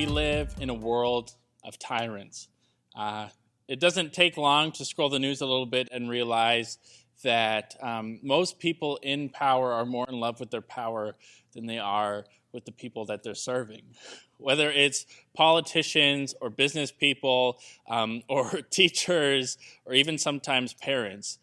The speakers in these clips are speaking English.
we live in a world of tyrants. Uh, it doesn't take long to scroll the news a little bit and realize that um, most people in power are more in love with their power than they are with the people that they're serving. Whether it's politicians or business people um, or teachers or even sometimes parents,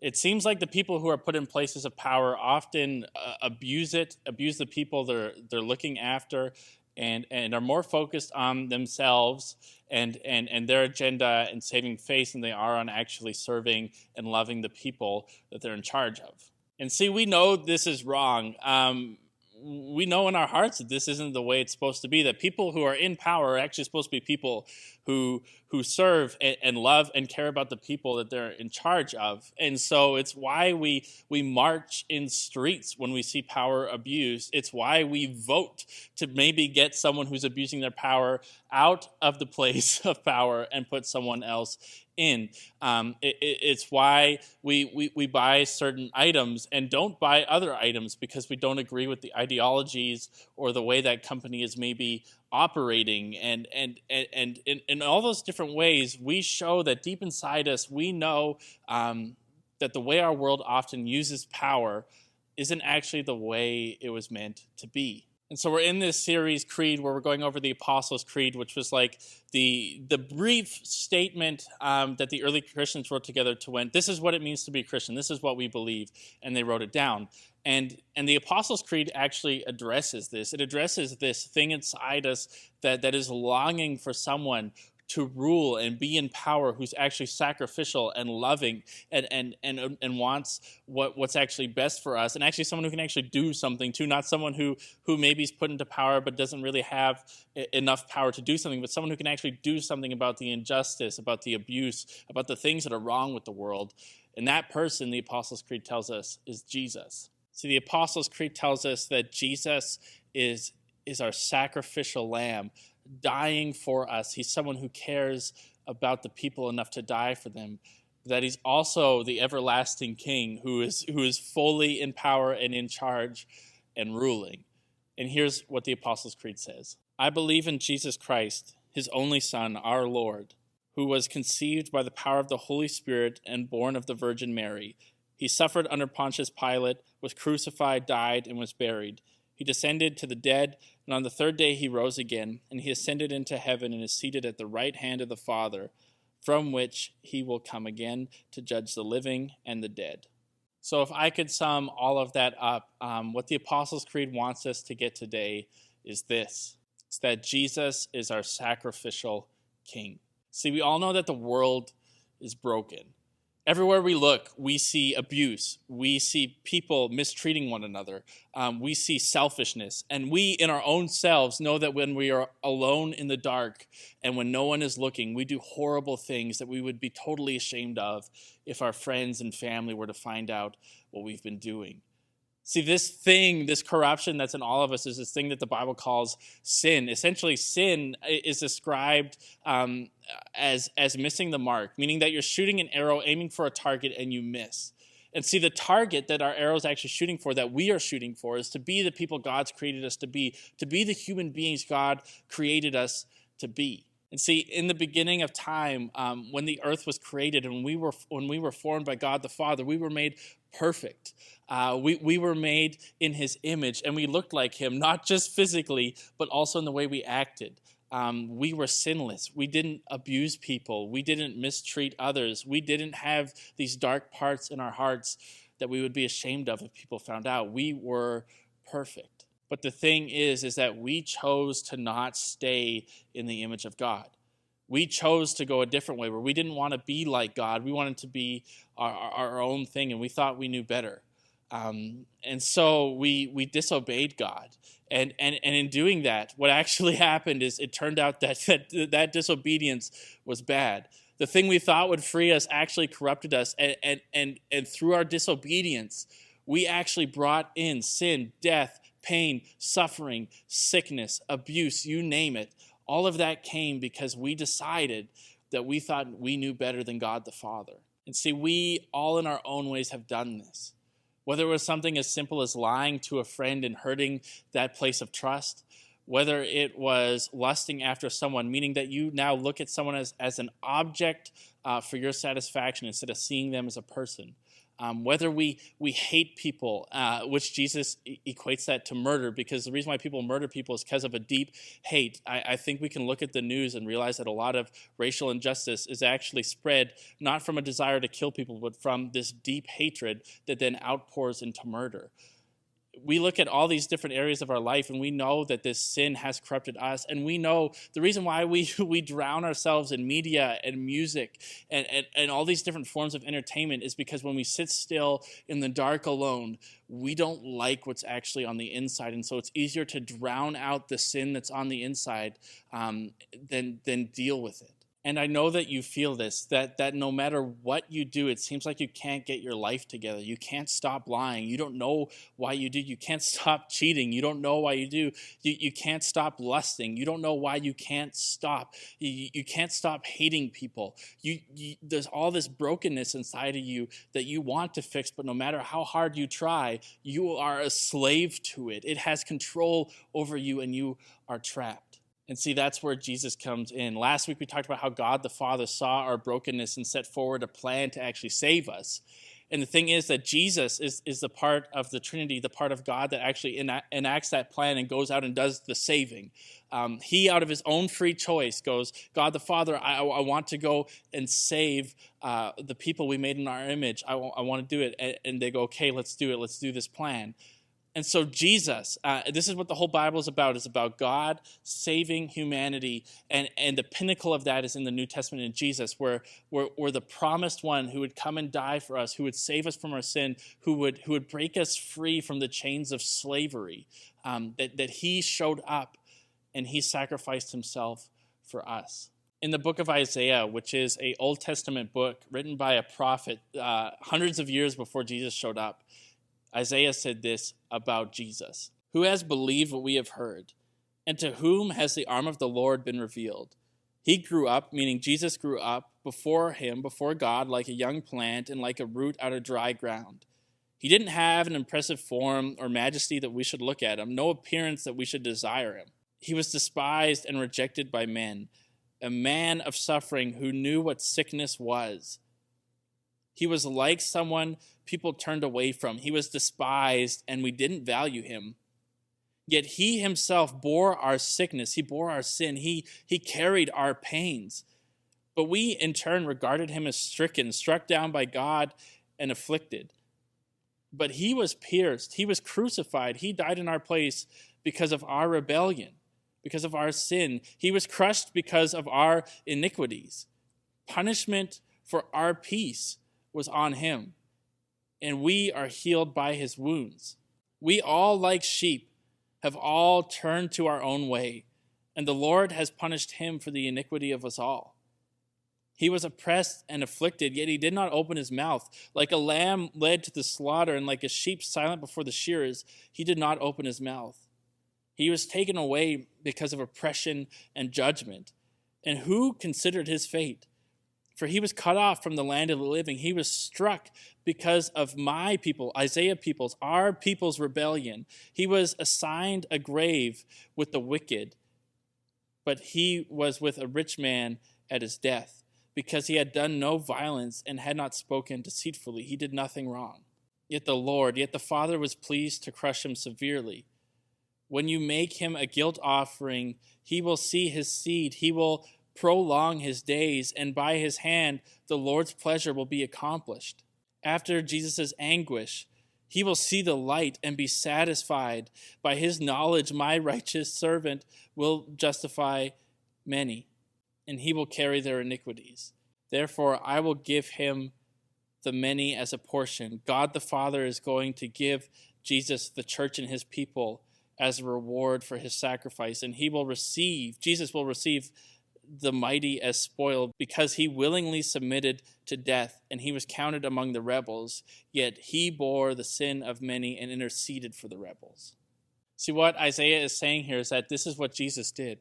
it seems like the people who are put in places of power often uh, abuse it, abuse the people they're, they're looking after, and, and are more focused on themselves and, and, and their agenda and saving face than they are on actually serving and loving the people that they're in charge of. And see, we know this is wrong. Um, we know in our hearts that this isn't the way it's supposed to be that people who are in power are actually supposed to be people who who serve and, and, love and care about the people that they're in charge of. And so it's why we we march in streets when we see power abused. It's why we vote to maybe get someone who's abusing their power out of the place of power and put someone else in. Um, it, it, it's why we, we, we buy certain items and don't buy other items because we don't agree with the ideologies or the way that company is maybe operating. And, and, and, and in, in all those different ways, we show that deep inside us, we know um, that the way our world often uses power isn't actually the way it was meant to be. And so we're in this series Creed where we're going over the Apostles' Creed, which was like the the brief statement um, that the early Christians wrote together to when this is what it means to be a Christian. This is what we believe, and they wrote it down. And and the Apostles' Creed actually addresses this. It addresses this thing inside us that that is longing for someone to rule and be in power who's actually sacrificial and loving and and and, um, and wants what what's actually best for us and actually someone who can actually do something too not someone who who maybe is put into power but doesn't really have enough power to do something but someone who can actually do something about the injustice about the abuse about the things that are wrong with the world. And that person the apostles creed tells us is jesus. See the apostles creed tells us that jesus is is our sacrificial lamb dying for us. He's someone who cares about the people enough to die for them. That he's also the everlasting king who is, who is fully in power and in charge and ruling. And here's what the Apostles' Creed says I believe in Jesus Christ, his only Son, our Lord, who was conceived by the power of the Holy Spirit and born of the Virgin Mary. He suffered under Pontius Pilate, was crucified, died, and was buried. He descended to the dead, and on the third day he rose again, and he ascended into heaven and is seated at the right hand of the Father, from which he will come again to judge the living and the dead. So, if I could sum all of that up, um, what the Apostles' Creed wants us to get today is this it's that Jesus is our sacrificial king. See, we all know that the world is broken. Everywhere we look, we see abuse. We see people mistreating one another. Um, we see selfishness. And we, in our own selves, know that when we are alone in the dark and when no one is looking, we do horrible things that we would be totally ashamed of if our friends and family were to find out what we've been doing. See, this thing, this corruption that's in all of us, is this thing that the Bible calls sin. Essentially, sin is described um, as, as missing the mark, meaning that you're shooting an arrow, aiming for a target, and you miss. And see, the target that our arrow is actually shooting for, that we are shooting for, is to be the people God's created us to be, to be the human beings God created us to be. And see, in the beginning of time, um, when the earth was created and we were, when we were formed by God the Father, we were made perfect. Uh, we, we were made in his image and we looked like him, not just physically, but also in the way we acted. Um, we were sinless. We didn't abuse people. We didn't mistreat others. We didn't have these dark parts in our hearts that we would be ashamed of if people found out. We were perfect. But the thing is, is that we chose to not stay in the image of God we chose to go a different way where we didn't want to be like God. We wanted to be our, our own thing, and we thought we knew better. Um, and so we we disobeyed God, and and and in doing that, what actually happened is it turned out that that, that disobedience was bad. The thing we thought would free us actually corrupted us, and and and, and through our disobedience, we actually brought in sin, death, pain, suffering, sickness, abuse, you name it all of that came because we decided that we thought we knew better than God the Father. And see, we all in our own ways have done this. Whether it was something as simple as lying to a friend and hurting that place of trust, whether it was lusting after someone, meaning that you now look at someone as, as an object uh, for your satisfaction instead of seeing them as a person. Um, whether we, we hate people, uh, which Jesus equates that to murder, because the reason why people murder people is because of a deep hate. I, I, think we can look at the news and realize that a lot of racial injustice is actually spread not from a desire to kill people, but from this deep hatred that then outpours into murder we look at all these different areas of our life and we know that this sin has corrupted us. And we know the reason why we, we drown ourselves in media and music and, and, and all these different forms of entertainment is because when we sit still in the dark alone we don't like what's actually on the inside. And so it's easier to drown out the sin that's on the inside um, than, than deal with it and I know that you feel this that that no matter what you do it seems like you can't get your life together. You can't stop lying. You don't know why you do. You can't stop cheating. You don't know why you do. You, you can't stop lusting. You don't know why you can't stop. You, you can't stop hating people. You, you there's all this brokenness inside of you that you want to fix but no matter how hard you try, you are a slave to it. It has control over you and you are trapped. And see, that's where Jesus comes in. Last week we talked about how God the Father saw our brokenness and set forward a plan to actually save us. And the thing is that Jesus is, is the part of the Trinity, the part of God that actually enacts that plan and goes out and does the saving. Um, he, out of his own free choice, goes, God the Father, I, I want to go and save uh, the people we made in our image. I, I want to do it. And, and they go, okay, let's do it. Let's do this plan. And so Jesus, uh, this is what the whole Bible is about. It's about God saving humanity, and, and the pinnacle of that is in the New Testament in Jesus, where, where, where the promised one who would come and die for us, who would save us from our sin, who would, who would break us free from the chains of slavery, um, that, that he showed up and he sacrificed himself for us in the book of Isaiah, which is a Old Testament book written by a prophet uh, hundreds of years before Jesus showed up, Isaiah said this about Jesus Who has believed what we have heard? And to whom has the arm of the Lord been revealed? He grew up, meaning Jesus grew up before him, before God, like a young plant and like a root out of dry ground. He didn't have an impressive form or majesty that we should look at him, no appearance that we should desire him. He was despised and rejected by men, a man of suffering who knew what sickness was. He was like someone people turned away from. He was despised, and we didn't value him. Yet he himself bore our sickness, he bore our sin, he, he carried our pains. But we, in turn, regarded him as stricken, struck down by God, and afflicted. But he was pierced, he was crucified, he died in our place because of our rebellion, because of our sin. He was crushed because of our iniquities. Punishment for our peace was on him, and we are healed by his wounds. We all, like sheep, have all turned to our own way, and the Lord has punished him for the iniquity of us all. He was oppressed and afflicted, yet he did not open his mouth. Like a lamb led to the slaughter, and like a sheep silent before the shearers, he did not open his mouth. He was taken away because of oppression and judgment. And who considered his fate? For he was cut off from the land of the living. He was struck because of my people, Isaiah people's, our people's rebellion. He was assigned a grave with the wicked, but he was with a rich man at his death, because he had done no violence and had not spoken deceitfully. He did nothing wrong. Yet the Lord, yet the Father was pleased to crush him severely. When you make him a guilt offering, he will see his seed. He will prolong his days, and by his hand the Lord's pleasure will be accomplished. After Jesus' anguish, he will see the light and be satisfied. By his knowledge, my righteous servant will justify many, and he will carry their iniquities. Therefore, I will give him the many as a portion. God the Father is going to give Jesus, the church, and his people as a reward for his sacrifice, and he will receive, Jesus will receive the mighty as spoiled because he willingly submitted to death and he was counted among the rebels, yet he bore the sin of many and interceded for the rebels. See, what Isaiah is saying here is that this is what Jesus did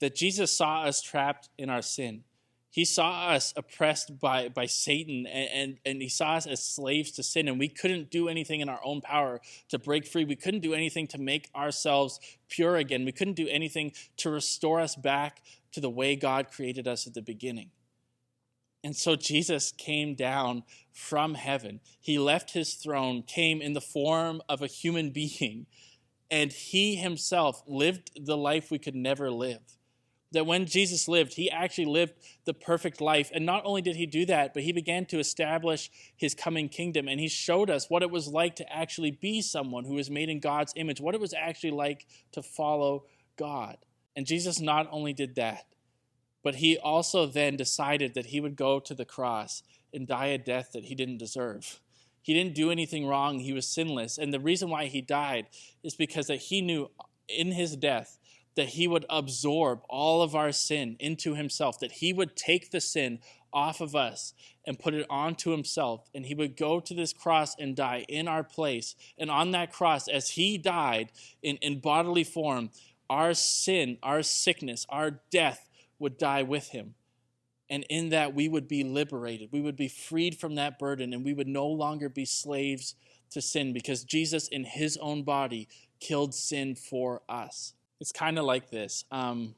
that Jesus saw us trapped in our sin. He saw us oppressed by, by Satan, and, and, and he saw us as slaves to sin, and we couldn't do anything in our own power to break free. We couldn't do anything to make ourselves pure again. We couldn't do anything to restore us back to the way God created us at the beginning. And so Jesus came down from heaven. He left his throne, came in the form of a human being, and he himself lived the life we could never live that when Jesus lived, he actually lived the perfect life. And not only did he do that, but he began to establish his coming kingdom. And he showed us what it was like to actually be someone who was made in God's image, what it was actually like to follow God. And Jesus not only did that, but he also then decided that he would go to the cross and die a death that he didn't deserve. He didn't do anything wrong, he was sinless. And the reason why he died is because that he knew in his death that he would absorb all of our sin into himself, that he would take the sin off of us and put it onto himself, and he would go to this cross and die in our place. And on that cross, as he died in, in bodily form, our sin, our sickness, our death would die with him. And in that, we would be liberated. We would be freed from that burden, and we would no longer be slaves to sin because Jesus, in his own body, killed sin for us it's kind of like this. Um,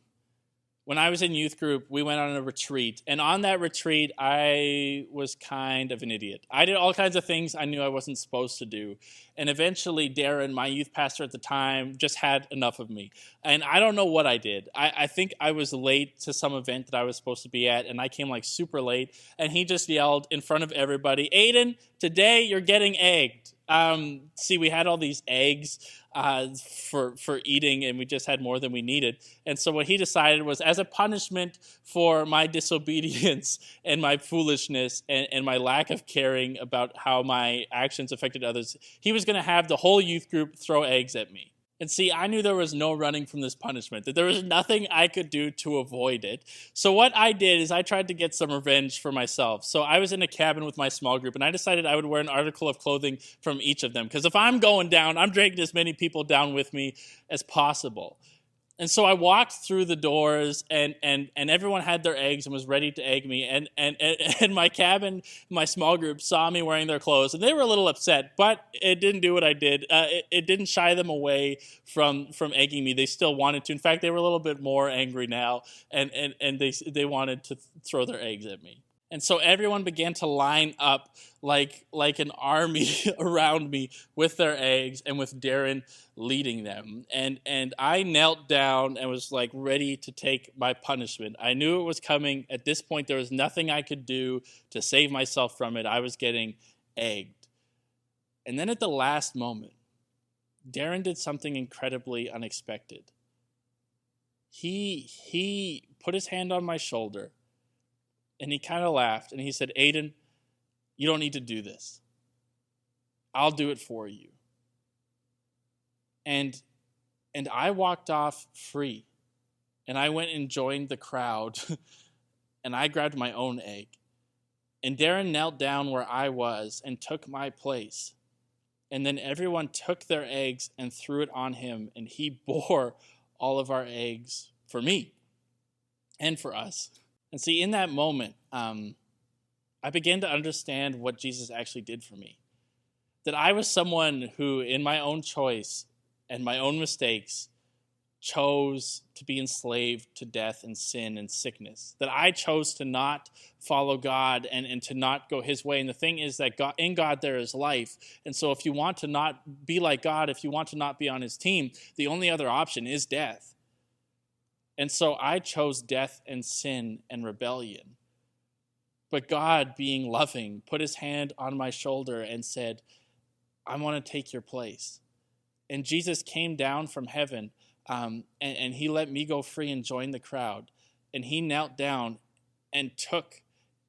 when I was in youth group, we went on a retreat. And on that retreat, I was kind of an idiot. I did all kinds of things I knew I wasn't supposed to do. And eventually, Darren, my youth pastor at the time, just had enough of me. And I don't know what I did. I, I think I was late to some event that I was supposed to be at, and I came like super late. And he just yelled in front of everybody Aiden, today you're getting egged. Um, see, we had all these eggs uh, for for eating, and we just had more than we needed. And so what he decided was, as a punishment for my disobedience and my foolishness and, and my lack of caring about how my actions affected others, he was going to have the whole youth group throw eggs at me. And see, I knew there was no running from this punishment, that there was nothing I could do to avoid it. So, what I did is I tried to get some revenge for myself. So, I was in a cabin with my small group, and I decided I would wear an article of clothing from each of them. Because if I'm going down, I'm dragging as many people down with me as possible. And so I walked through the doors, and, and, and everyone had their eggs and was ready to egg me. And, and, and my cabin, my small group, saw me wearing their clothes, and they were a little upset, but it didn't do what I did. Uh, it, it didn't shy them away from, from egging me. They still wanted to. In fact, they were a little bit more angry now, and, and, and they, they wanted to throw their eggs at me. And so everyone began to line up like, like an army around me with their eggs and with Darren leading them. And, and I knelt down and was like ready to take my punishment. I knew it was coming. At this point, there was nothing I could do to save myself from it. I was getting egged. And then at the last moment, Darren did something incredibly unexpected. He, he put his hand on my shoulder and he kind of laughed and he said, Aiden, you don't need to do this. I'll do it for you. And and I walked off free. And I went and joined the crowd and I grabbed my own egg. And Darren knelt down where I was and took my place. And then everyone took their eggs and threw it on him, and he bore all of our eggs for me and for us. And see, in that moment, um, I began to understand what Jesus actually did for me. That I was someone who, in my own choice and my own mistakes, chose to be enslaved to death and sin and sickness. That I chose to not follow God and, and to not go his way. And the thing is that God, in God there is life. And so if you want to not be like God, if you want to not be on his team, the only other option is death. And so I chose death and sin and rebellion. But God, being loving, put his hand on my shoulder and said, I want to take your place. And Jesus came down from heaven um, and, and he let me go free and join the crowd. And he knelt down and took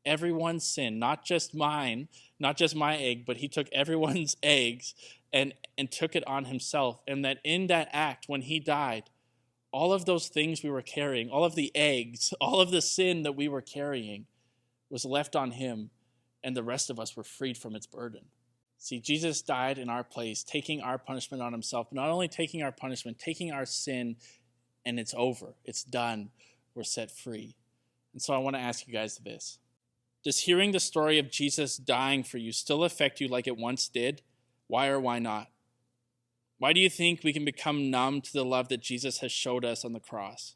everyone's sin, not just mine, not just my egg, but he took everyone's eggs and, and took it on himself. And that in that act, when he died, all of those things we were carrying, all of the eggs, all of the sin that we were carrying was left on him, and the rest of us were freed from its burden. See, Jesus died in our place, taking our punishment on himself, not only taking our punishment, taking our sin, and it's over, it's done, we're set free. And so I want to ask you guys this Does hearing the story of Jesus dying for you still affect you like it once did? Why or why not? Why do you think we can become numb to the love that Jesus has showed us on the cross?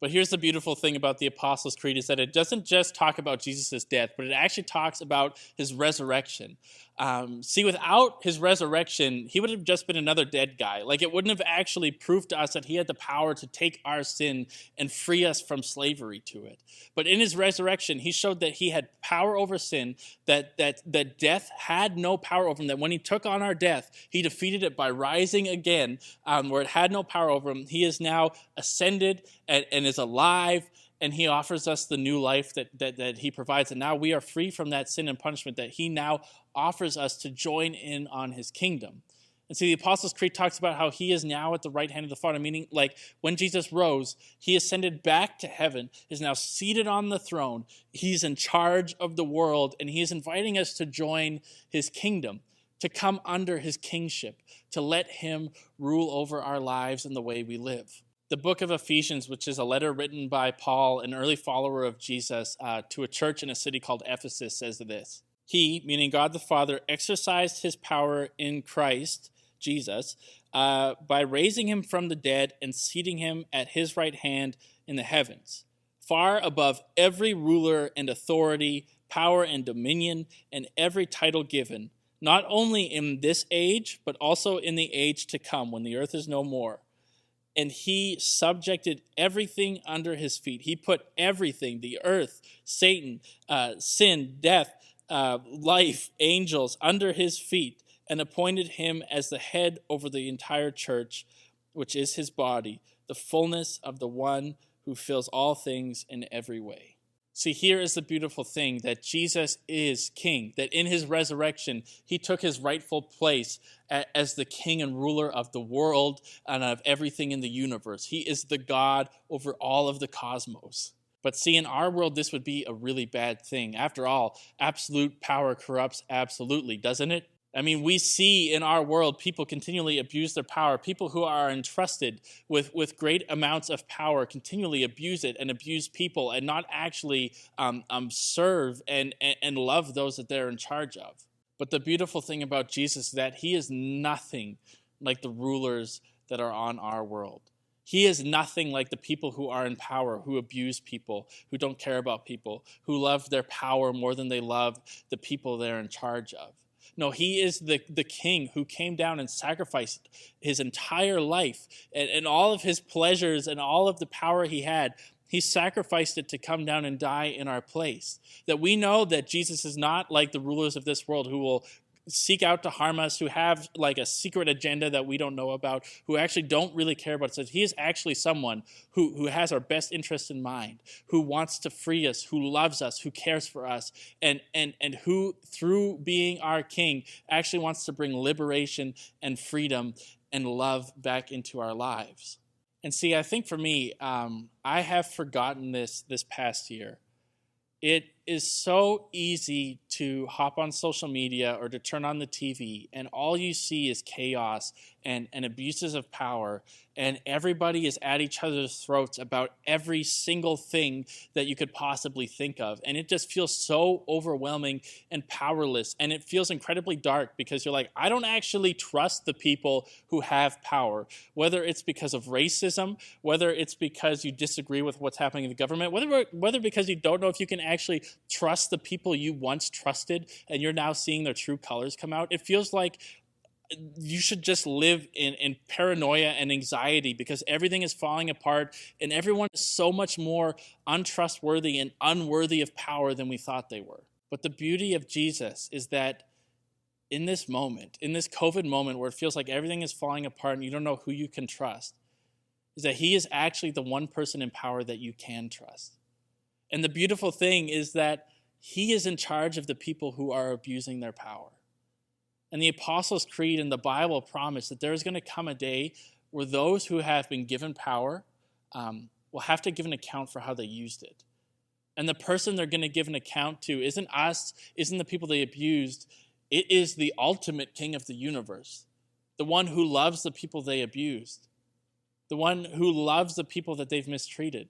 But here's the beautiful thing about the Apostles' Creed is that it doesn't just talk about Jesus' death, but it actually talks about his resurrection. Um, see, without his resurrection, he would have just been another dead guy. Like, it wouldn't have actually proved to us that he had the power to take our sin and free us from slavery to it. But in his resurrection, he showed that he had power over sin, that, that, that death had no power over him, that when he took on our death, he defeated it by rising again, um, where it had no power over him. He is now ascended and, and is alive and he offers us the new life that, that, that he provides. And now we are free from that sin and punishment that he now offers us to join in on his kingdom. And see, the Apostles' Creed talks about how he is now at the right hand of the Father, meaning, like, when Jesus rose, he ascended back to heaven, is now seated on the throne. He's in charge of the world, and he is inviting us to join his kingdom, to come under his kingship, to let him rule over our lives and the way we live. The book of Ephesians, which is a letter written by Paul, an early follower of Jesus, uh, to a church in a city called Ephesus, says this He, meaning God the Father, exercised his power in Christ Jesus, uh, by raising him from the dead and seating him at his right hand in the heavens, far above every ruler and authority, power and dominion, and every title given, not only in this age, but also in the age to come when the earth is no more. And he subjected everything under his feet. He put everything the earth, Satan, uh, sin, death, uh, life, angels under his feet and appointed him as the head over the entire church, which is his body, the fullness of the one who fills all things in every way. See, here is the beautiful thing that Jesus is king, that in his resurrection, he took his rightful place as the king and ruler of the world and of everything in the universe. He is the God over all of the cosmos. But see, in our world, this would be a really bad thing. After all, absolute power corrupts absolutely, doesn't it? I mean, we see in our world people continually abuse their power. People who are entrusted with, with great amounts of power continually abuse it and abuse people and not actually um, um, serve and, and, and love those that they're in charge of. But the beautiful thing about Jesus is that he is nothing like the rulers that are on our world. He is nothing like the people who are in power, who abuse people, who don't care about people, who love their power more than they love the people they're in charge of. No, he is the, the king who came down and sacrificed his entire life and, and all of his pleasures and all of the power he had. He sacrificed it to come down and die in our place. That we know that Jesus is not like the rulers of this world who will seek out to harm us, who have like a secret agenda that we don't know about, who actually don't really care about us. He is actually someone who, who has our best interest in mind, who wants to free us, who loves us, who cares for us, and, and, and who, through being our king, actually wants to bring liberation and freedom and love back into our lives. And see, I think for me, um, I have forgotten this this past year. It is so easy to hop on social media or to turn on the TV, and all you see is chaos and, and abuses of power, and everybody is at each other's throats about every single thing that you could possibly think of. And it just feels so overwhelming and powerless, and it feels incredibly dark because you're like, I don't actually trust the people who have power, whether it's because of racism, whether it's because you disagree with what's happening in the government, whether, whether because you don't know if you can actually trust the people you once trusted and you're now seeing their true colors come out. It feels like you should just live in, in paranoia and anxiety because everything is falling apart and everyone is so much more untrustworthy and unworthy of power than we thought they were. But the beauty of Jesus is that in this moment, in this COVID moment where it feels like everything is falling apart and you don't know who you can trust, is that He is actually the one person in power that you can trust. And the beautiful thing is that he is in charge of the people who are abusing their power. And the Apostles' Creed and the Bible promise that there is going to come a day where those who have been given power um, will have to give an account for how they used it. And the person they're going to give an account to isn't us, isn't the people they abused, it is the ultimate king of the universe. the one who loves the people they abused, the one who loves the people that they've mistreated,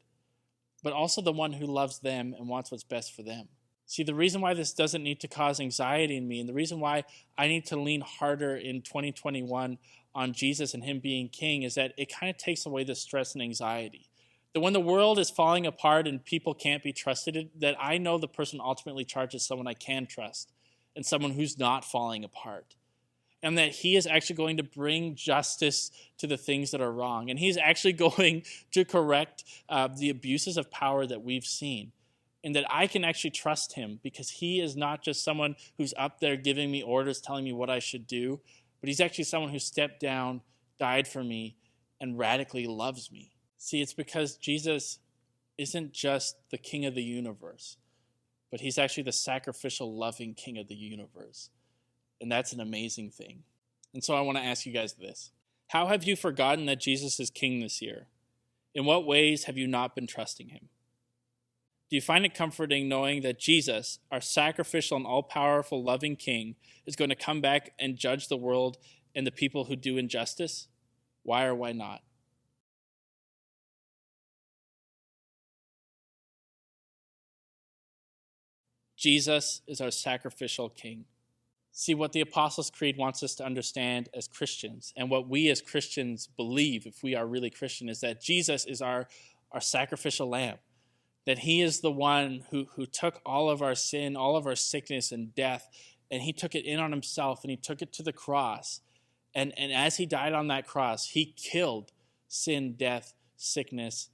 but also the one who loves them and wants what's best for them. See, the reason why this doesn't need to cause anxiety in me, and the reason why I need to lean harder in 2021 on Jesus and Him being King, is that it kind of takes away the stress and anxiety. That when the world is falling apart and people can't be trusted, that I know the person ultimately charges someone I can trust and someone who's not falling apart. And that He is actually going to bring justice to the things that are wrong. And He's actually going to correct uh, the abuses of power that we've seen and that I can actually trust him because he is not just someone who's up there giving me orders, telling me what I should do, but he's actually someone who stepped down, died for me, and radically loves me. See, it's because Jesus isn't just the king of the universe, but he's actually the sacrificial, loving king of the universe. And that's an amazing thing. And so I want to ask you guys this How have you forgotten that Jesus is king this year? In what ways have you not been trusting him? Do you find it comforting knowing that Jesus, our sacrificial and all powerful, loving King, is going to come back and judge the world and the people who do injustice? Why or why not? Jesus is our sacrificial King. See, what the Apostles' Creed wants us to understand as Christians, and what we as Christians believe, if we are really Christian, is that Jesus is our, our sacrificial lamb that he is the one who, who took all of our sin, all of our sickness and death, and he took it in on himself and he took it to the cross. And, and as he died on that cross, he killed sin, death, sickness,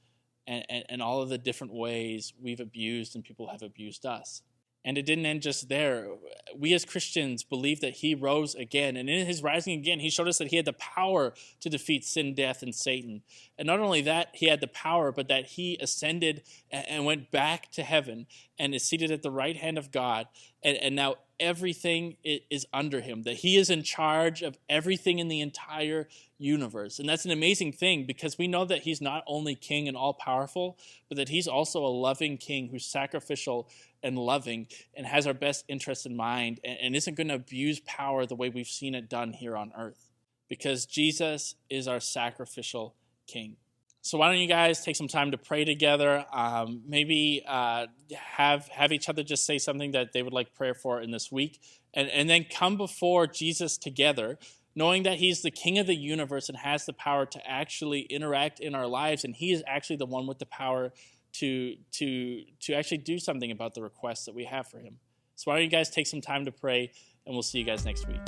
and, and, and all of the different ways we've abused and people have abused us. And it didn't end just there. We as Christians believe that he rose again. And in his rising again, he showed us that he had the power to defeat sin, death, and Satan. And not only that, he had the power, but that he ascended and went back to heaven and is seated at the right hand of God. And, and now everything is under him, that he is in charge of everything in the entire universe. And that's an amazing thing because we know that he's not only king and all powerful, but that he's also a loving king who's sacrificial and loving and has our best interests in mind and, and isn't going to abuse power the way we've seen it done here on earth. Because Jesus is our sacrificial king. So why don't you guys take some time to pray together? Um, maybe uh, have have each other just say something that they would like prayer for in this week, and and then come before Jesus together, knowing that He's the King of the universe and has the power to actually interact in our lives, and He is actually the one with the power to to to actually do something about the requests that we have for Him. So why don't you guys take some time to pray, and we'll see you guys next week.